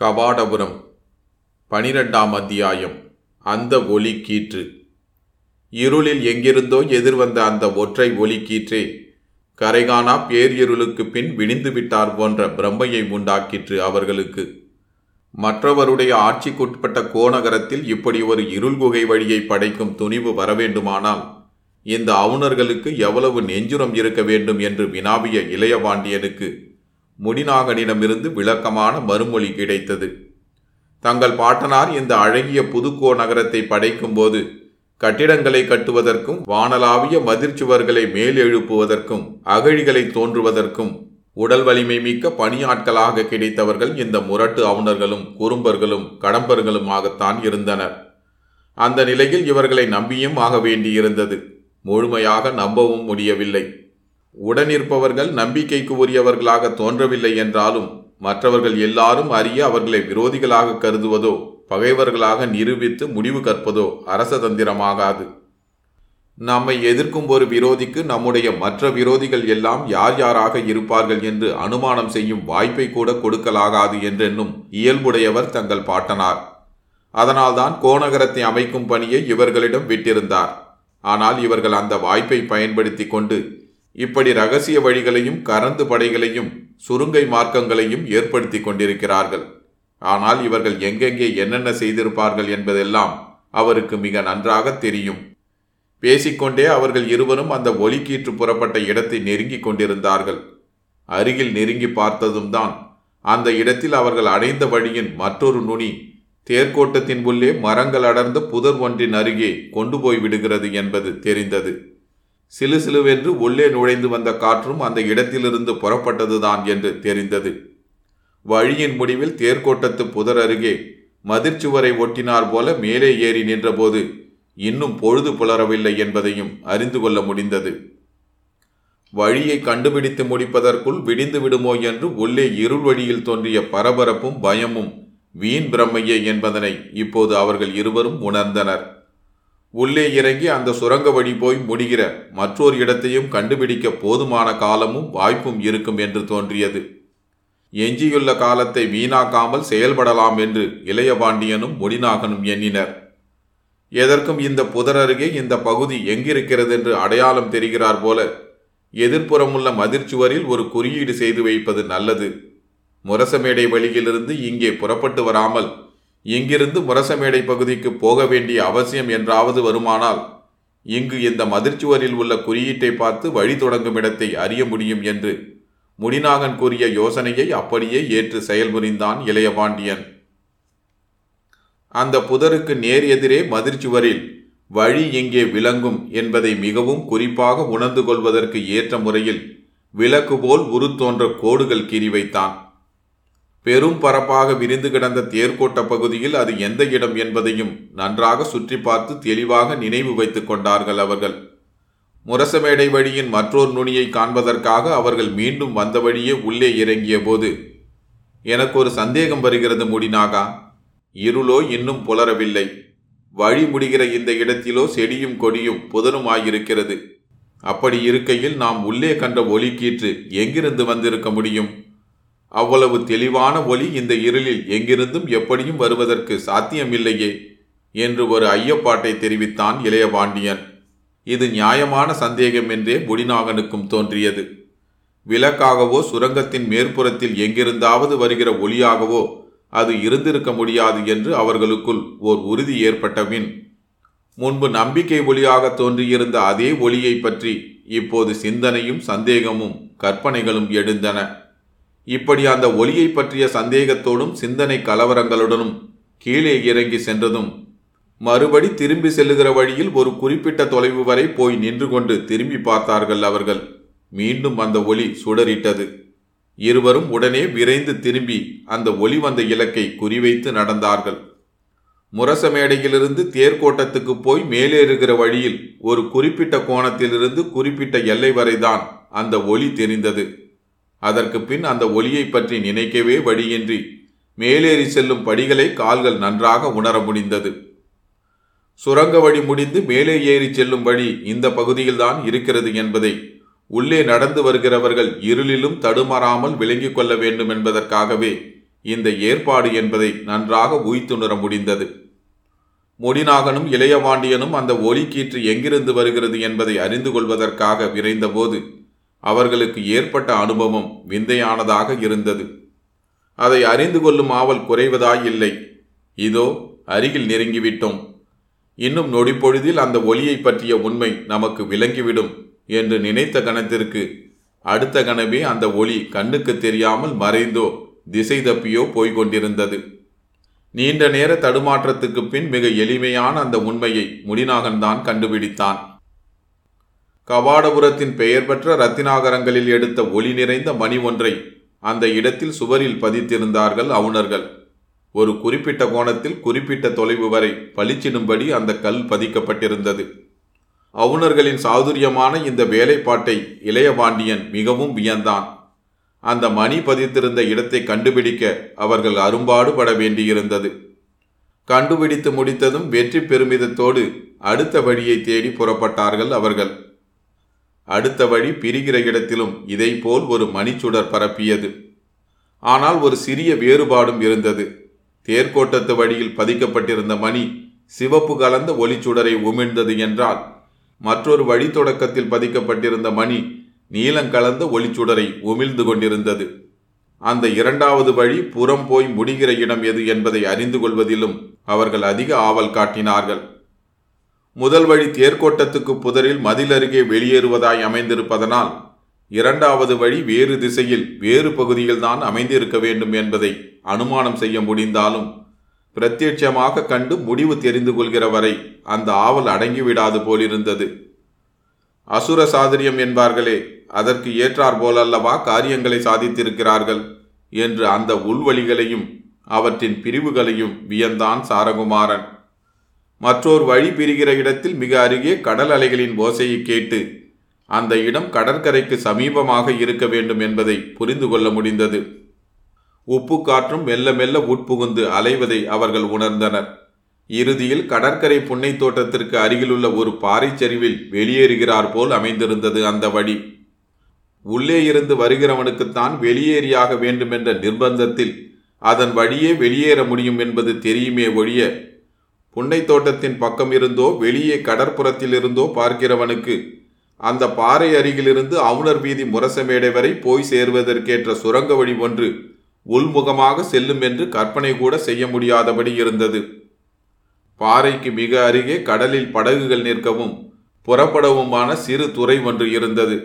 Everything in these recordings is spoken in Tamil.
கபாடபுரம் பனிரெண்டாம் அத்தியாயம் அந்த ஒலி கீற்று இருளில் எங்கிருந்தோ எதிர்வந்த அந்த ஒற்றை ஒலி கீற்றே கரைகானா பேரிருளுக்கு பின் விடிந்து விட்டார் போன்ற பிரம்மையை உண்டாக்கிற்று அவர்களுக்கு. மற்றவருடைய ஆட்சிக்குட்பட்ட கோநகரத்தில் இப்படி ஒரு இருள் குகை வழியை படைக்கும் துணிவு வரவேண்டுமானால் இந்த அவுணர்களுக்கு எவ்வளவு நெஞ்சுரம் இருக்க வேண்டும் என்று வினாவிய இளையபாண்டியனுக்கு முடிநாகனிடமிருந்து விளக்கமான மறுமொழி கிடைத்தது. தங்கள் பாட்டனார் இந்த அழகிய புதுக்கோ நகரத்தை படைக்கும்போது கட்டிடங்களை கட்டுவதற்கும் வானலாவிய மதிர்ச்சுவர்களை மேலெழுப்புவதற்கும் அகழிகளை தோன்றுவதற்கும் உடல் வலிமை மிக்க பணியாட்களாக கிடைத்தவர்கள் இந்த முரட்டு அவுணர்களும் குறும்பர்களும் கடம்பர்களுமாகத்தான் இருந்தனர். அந்த நிலையில் இவர்களை நம்பியும் ஆக வேண்டியிருந்தது. முழுமையாக நம்பவும் முடியவில்லை. உடனிருப்பவர்கள் நம்பிக்கைக்கு உரியவர்களாக தோன்றவில்லை என்றாலும் மற்றவர்கள் எல்லாரும் அறிய அவர்களை விரோதிகளாக கருதுவதோ பகைவர்களாக நிரூபித்து முடிவு கற்பதோ அரசதந்திரமாகாது நம்மை எதிர்க்கும் ஒரு விரோதிக்கு நம்முடைய மற்ற விரோதிகள் எல்லாம் யார் யாராக இருப்பார்கள் என்று அனுமானம் செய்யும் வாய்ப்பை கூட கொடுக்கலாகாது என்றென்னும் இயல்புடையவர் தங்கள் பாட்டனார். அதனால்தான் கோநகரத்தை அமைக்கும் பணியை இவர்களிடம் விட்டிருந்தார். ஆனால் இவர்கள் அந்த வாய்ப்பை பயன்படுத்தி கொண்டு இப்படி ரகசிய வழிகளையும் கரந்து படைகளையும் சுருங்கை மார்க்கங்களையும் ஏற்படுத்தி கொண்டிருக்கிறார்கள். ஆனால் இவர்கள் எங்கெங்கே என்னென்ன செய்திருப்பார்கள் என்பதெல்லாம் அவருக்கு மிக நன்றாக தெரியும். பேசிக்கொண்டே அவர்கள் இருவரும் அந்த ஒலிக்கீற்று புறப்பட்ட இடத்தை நெருங்கிக் கொண்டிருந்தார்கள். அருகில் நெருங்கி பார்த்ததும் தான் அந்த இடத்தில் அவர்கள் அடைந்த வழியின் மற்றொரு நுனி தேர்க்கோட்டத்தின் உள்ளே மரங்கள் அடர்ந்த புதர் ஒன்றின் அருகே கொண்டு போய் விடுகிறது என்பது தெரிந்தது. சிலு சிலுவென்று உள்ளே நுழைந்து வந்த காற்றும் அந்த இடத்திலிருந்து புறப்பட்டதுதான் என்று தெரிந்தது. வழியின் முடிவில் தேர்கோட்டத்து புதர் அருகே மதிர்ச்சுவரை ஒட்டினார் போல மேலே ஏறி நின்றபோது இன்னும் பொழுது புலரவில்லை என்பதையும் அறிந்து கொள்ள முடிந்தது. வழியை கண்டுபிடித்து முடிப்பதற்குள் விடிந்து விடுமோ என்று உள்ளே இருள் வழியில் தோன்றிய பரபரப்பும் பயமும் வீண் பிரம்மையே என்பதனை இப்போது அவர்கள் இருவரும் உணர்ந்தனர். உள்ளே இறங்கி அந்த சுரங்க வழி போய் முடிகிற மற்றொரு இடத்தையும் கண்டுபிடிக்க போதுமான காலமும் வாய்ப்பும் இருக்கும் என்று தோன்றியது. எஞ்சியுள்ள காலத்தை வீணாக்காமல் செயல்படலாம் என்று இளையபாண்டியனும் முடிநாகனும் எண்ணினர். எதற்கும் இந்த புதர் அருகே இந்த பகுதி எங்கிருக்கிறது என்று அடையாளம் தெரிகிறார் போல எதிர்ப்புறமுள்ள மதிர்ச்சுவரில் ஒரு குறியீடு செய்து வைப்பது நல்லது. முரசமேடை வழியிலிருந்து இங்கே புறப்பட்டு வராமல் இங்கிருந்து முரசமேடை பகுதிக்கு போக வேண்டிய அவசியம் என்றாவது வருமானால் இங்கு இந்த மதிர்ச்சுவரில் உள்ள குறியீட்டை பார்த்து வழி தொடங்கும் இடத்தை அறிய முடியும் என்று முடிநாகன் கூறிய யோசனையை அப்படியே ஏற்று செயல்புரிந்தான் இளையபாண்டியன் அந்த புதருக்கு நேர் எதிரே மதிர்ச்சுவரில் வழி எங்கே விளங்கும் என்பதை மிகவும் குறிப்பாக உணர்ந்து கொள்வதற்கு ஏற்ற முறையில் விளக்கு போல் உருத்தோன்ற கோடுகள் கீறி வைத்தான். பெரும் பரப்பாக விரிந்து கிடந்த தேர்கோட்ட பகுதியில் அது எந்த இடம் என்பதையும் நன்றாக சுற்றி பார்த்து தெளிவாக நினைவு வைத்துக் கொண்டார்கள் அவர்கள். முரசமேடை வழியின் மற்றொரு நுனியை காண்பதற்காக அவர்கள் மீண்டும் வந்த வழியே உள்ளே இறங்கிய போது எனக்கு ஒரு சந்தேகம் வருகிறது முடினாகா? இருளோ இன்னும் புலரவில்லை. வழி முடிகிற இந்த இடத்திலோ செடியும் கொடியும் புதனுமாயிருக்கிறது. அப்படி இருக்கையில் நாம் உள்ளே கண்ட ஒலிக்கீற்று எங்கிருந்து வந்திருக்க முடியும்? அவ்வளவு தெளிவான ஒளி இந்த இருளில் எங்கிருந்தும் எப்படியும் வருவதற்கு சாத்தியமில்லையே என்று ஒரு ஐயப்பாட்டை தெரிவித்தான் இளையபாண்டியன் இது நியாயமான சந்தேகம் என்றே முடிநாகனுக்கும் தோன்றியது. விளக்காகவோ சுரங்கத்தின் மேற்புறத்தில் எங்கிருந்தாவது வருகிற ஒளியாகவோ அது இருந்திருக்க முடியாது என்று அவர்களுக்குள் ஓர் உறுதி ஏற்பட்டபின் முன்பு நம்பிக்கை ஒளியாக தோன்றியிருந்த அதே ஒளியை பற்றி இப்போது சிந்தனையும் சந்தேகமும் கற்பனைகளும் எழுந்தன. இப்படி அந்த ஒலியை பற்றிய சந்தேகத்தோடும் சிந்தனை கலவரங்களுடனும் கீழே இறங்கி சென்றதும் மறுபடி திரும்பி செல்லுகிற வழியில் ஒரு குறிப்பிட்ட தொலைவு வரை போய் நின்று கொண்டு திரும்பி பார்த்தார்கள் அவர்கள். மீண்டும் அந்த ஒளி சுடரிட்டது. இருவரும் உடனே விரைந்து திரும்பி அந்த ஒளி வந்த இலக்கை குறிவைத்து நடந்தார்கள். முரச மேடையிலிருந்து தேர்கோட்டத்துக்கு போய் மேலேறுகிற வழியில் ஒரு குறிப்பிட்ட கோணத்திலிருந்து குறிப்பிட்ட எல்லை வரைதான் அந்த ஒளி தெரிந்தது. அதற்கு பின் அந்த ஒலியை பற்றி நினைக்கவே வழியின்றி மேலேறி செல்லும் படிகளை கால்கள் நன்றாக உணர முடிந்தது. சுரங்க வழி முடிந்து மேலே ஏறி செல்லும் வழி இந்த பகுதியில்தான் இருக்கிறது என்பதை உள்ளே நடந்து வருகிறவர்கள் இருளிலும் தடுமாறாமல் விளங்கிக் கொள்ள வேண்டும் என்பதற்காகவே இந்த ஏற்பாடு என்பதை நன்றாக உய்த்துணர முடிந்தது. முடிநாகனும் இளையவாண்டியனும் அந்த ஒலிக்கீற்று எங்கிருந்து வருகிறது என்பதை அறிந்து கொள்வதற்காக விரைந்தபோது அவர்களுக்கு ஏற்பட்ட அனுபவம் விந்தையானதாக இருந்தது. அதை அறிந்து கொள்ளும் ஆவல் குறைவதாய் இல்லை இதோ அருகில் நெருங்கிவிட்டோம். இன்னும் நொடிப்பொழுதில் அந்த ஒலியை பற்றிய உண்மை நமக்கு விளங்கிவிடும் என்று நினைத்த கணத்திற்கு அடுத்த கணமே அந்த ஒளி கண்ணுக்கு தெரியாமல் மறைந்தோ திசை தப்பியோ போய்கொண்டிருந்தது நீண்ட நேர தடுமாற்றத்துக்கு பின் மிக எளிமையான அந்த உண்மையை முடிநாகன்தான் கண்டுபிடித்தான். கபாடபுரத்தின் பெயர் பெற்ற ரத்தினாகரங்களில் எடுத்த ஒளி நிறைந்த மணி ஒன்றை அந்த இடத்தில் சுவரில் பதித்திருந்தார்கள் அவுணர்கள். ஒரு குறிப்பிட்ட கோணத்தில் குறிப்பிட்ட தொலைவு வரை பளிச்சிடும்படி அந்த கல் பதிக்கப்பட்டிருந்தது. அவுணர்களின் சாதுரியமான இந்த வேலைப்பாட்டை இளையபாண்டியன் மிகவும் வியந்தான். அந்த மணி பதித்திருந்த இடத்தை கண்டுபிடிக்க அவர்கள் அரும்பாடுபட வேண்டியிருந்தது. கண்டுபிடித்து முடித்ததும் வெற்றி பெருமிதத்தோடு அடுத்த வழியை தேடி புறப்பட்டார்கள் அவர்கள். அடுத்த வழி பிரிகிற இடத்திலும் இதைப்போல் ஒரு மணிச்சுடர் பரப்பியது. ஆனால் ஒரு சிறிய வேறுபாடும் இருந்தது. தேர்கோட்டத்து வழியில் பதிக்கப்பட்டிருந்த மணி சிவப்பு கலந்த ஒளிச்சுடரை உமிழ்ந்தது என்றால் மற்றொரு வழி தொடக்கத்தில் பதிக்கப்பட்டிருந்த மணி நீலங்கலந்த ஒளிச்சுடரை உமிழ்ந்து கொண்டிருந்தது. அந்த இரண்டாவது வழி புறம் போய் முடிகிற இடம் எது என்பதை அறிந்து கொள்வதிலும் அவர்கள் அதிக ஆவல் காட்டினார்கள். முதல் வழி தேர்கோட்டத்துக்கு புதரில் மதில் அருகே வெளியேறுவதாய் அமைந்திருப்பதனால் இரண்டாவது வழி வேறு திசையில் வேறு பகுதியில்தான் அமைந்திருக்க வேண்டும் என்பதை அனுமானம் செய்ய முடிந்தாலும் பிரத்யட்சமாக கண்டு முடிவு தெரிந்து கொள்கிற வரை அந்த ஆவல் அடங்கிவிடாது போலிருந்தது. அசுர சாதுரியம் என்பார்களே அதற்கு ஏற்றார் போலல்லவா காரியங்களை சாதித்திருக்கிறார்கள் என்று அந்த உள்வழிகளையும் அவற்றின் பிரிவுகளையும் வியந்தான் சாரகுமாரன். மற்றொரு வழி பிரிகிற இடத்தில் மிக அருகே கடல் அலைகளின் ஓசையை கேட்டு அந்த இடம் கடற்கரைக்கு சமீபமாக இருக்க வேண்டும் என்பதை புரிந்து கொள்ள முடிந்தது. உப்பு காற்றும் மெல்ல மெல்ல உட்புகுந்து அலைவதை அவர்கள் உணர்ந்தனர். இறுதியில் கடற்கரை புன்னை தோட்டத்திற்கு அருகிலுள்ள ஒரு பாறைச்சரிவில் வெளியேறுகிறார் போல் அமைந்திருந்தது அந்த வழி. உள்ளே இருந்து வருகிறவனுக்குத்தான் வெளியேறியாக வேண்டுமென்ற நிர்பந்தத்தில் அதன் வழியே வெளியேற முடியும் என்பது தெரியுமே ஒழிய புன்னை தோட்டத்தின் பக்கம் இருந்தோ வெளியே கடற்புறத்தில் இருந்தோ பார்க்கிறவனுக்கு அந்த பாறை அருகிலிருந்து அவுணர் வீதி முரசமேடை வரை போய் சேர்வதற்கேற்ற சுரங்க வழி ஒன்று உள்முகமாக செல்லும் என்று கற்பனை கூட செய்ய முடியாதபடி இருந்தது. பாறைக்கு மிக அருகே கடலில் படகுகள் நிற்கவும் புறப்படவுமான சிறு துறை ஒன்று இருந்தது.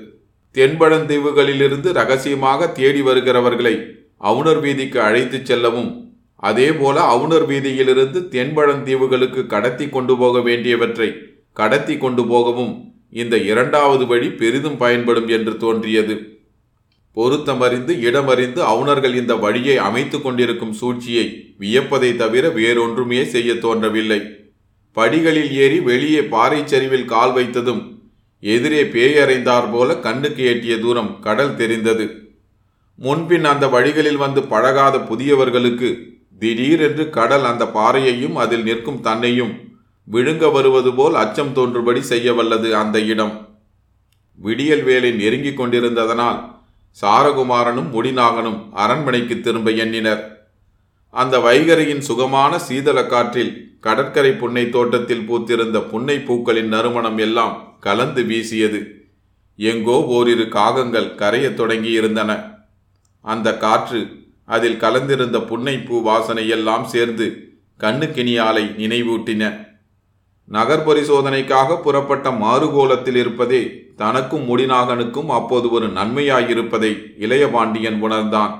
தென்பழந்தீவுகளிலிருந்து ரகசியமாக தேடி வருகிறவர்களை அவுணர் வீதிக்கு அழைத்துச் செல்லவும் அதேபோல அவுணர் வீதியிலிருந்து தென்பழந்தீவுகளுக்கு கடத்தி கொண்டு போக வேண்டியவற்றை கடத்தி கொண்டு போகவும் இந்த இரண்டாவது வழி பெரிதும் பயன்படும் என்று தோன்றியது. பொருத்தமறிந்து இடமறிந்து அவுணர்கள் இந்த வழியை அமைத்து கொண்டிருக்கும் சூழ்ச்சியை வியப்பதை தவிர வேறொன்றுமே செய்ய தோன்றவில்லை. படிகளில் ஏறி வெளியே பாறை சரிவில் கால் வைத்ததும் எதிரே பேயறைந்தார் போல கண்ணுக்கு எட்டிய தூரம் கடல் தெரிந்தது. முன்பின் அந்த வழிகளில் வந்து பழகாத புதியவர்களுக்கு திடீரென்று கடல் அந்த பாறையையும் அதில் நிற்கும் தன்னையும் விழுங்க வருவது போல் அச்சம் தோன்றுபடி செய்ய வல்லது அந்த இடம். விடியல் வேலை நெருங்கிக் கொண்டிருந்ததனால் சாரகுமாரனும் முடிநாகனும் அரண்மனைக்கு திரும்ப எண்ணினர். அந்த வைகரையின் சுகமான சீதள காற்றில் கடற்கரை புன்னை தோட்டத்தில் பூத்திருந்த புன்னை பூக்களின் நறுமணம் எல்லாம் கலந்து வீசியது. எங்கோ ஓரிரு காகங்கள் கரையத் தொடங்கியிருந்தன. அந்த காற்று அதில் கலந்திருந்த புன்னை பூ வாசனையெல்லாம் சேர்ந்து கண்ணுக்கினியாலை நினைவூட்டின. நகர் பரிசோதனைக்காக புறப்பட்ட மாறுகோலத்தில் இருப்பதே தனக்கும் முடிநாகனுக்கும் அப்போது ஒரு நன்மையாயிருப்பதை இளையபாண்டியன் உணர்ந்தான்.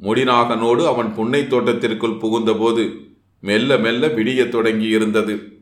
முடிநாகனோடு அவன் புன்னை தோட்டத்திற்குள் புகுந்தபோது மெல்ல மெல்ல விடியத் தொடங்கி இருந்தது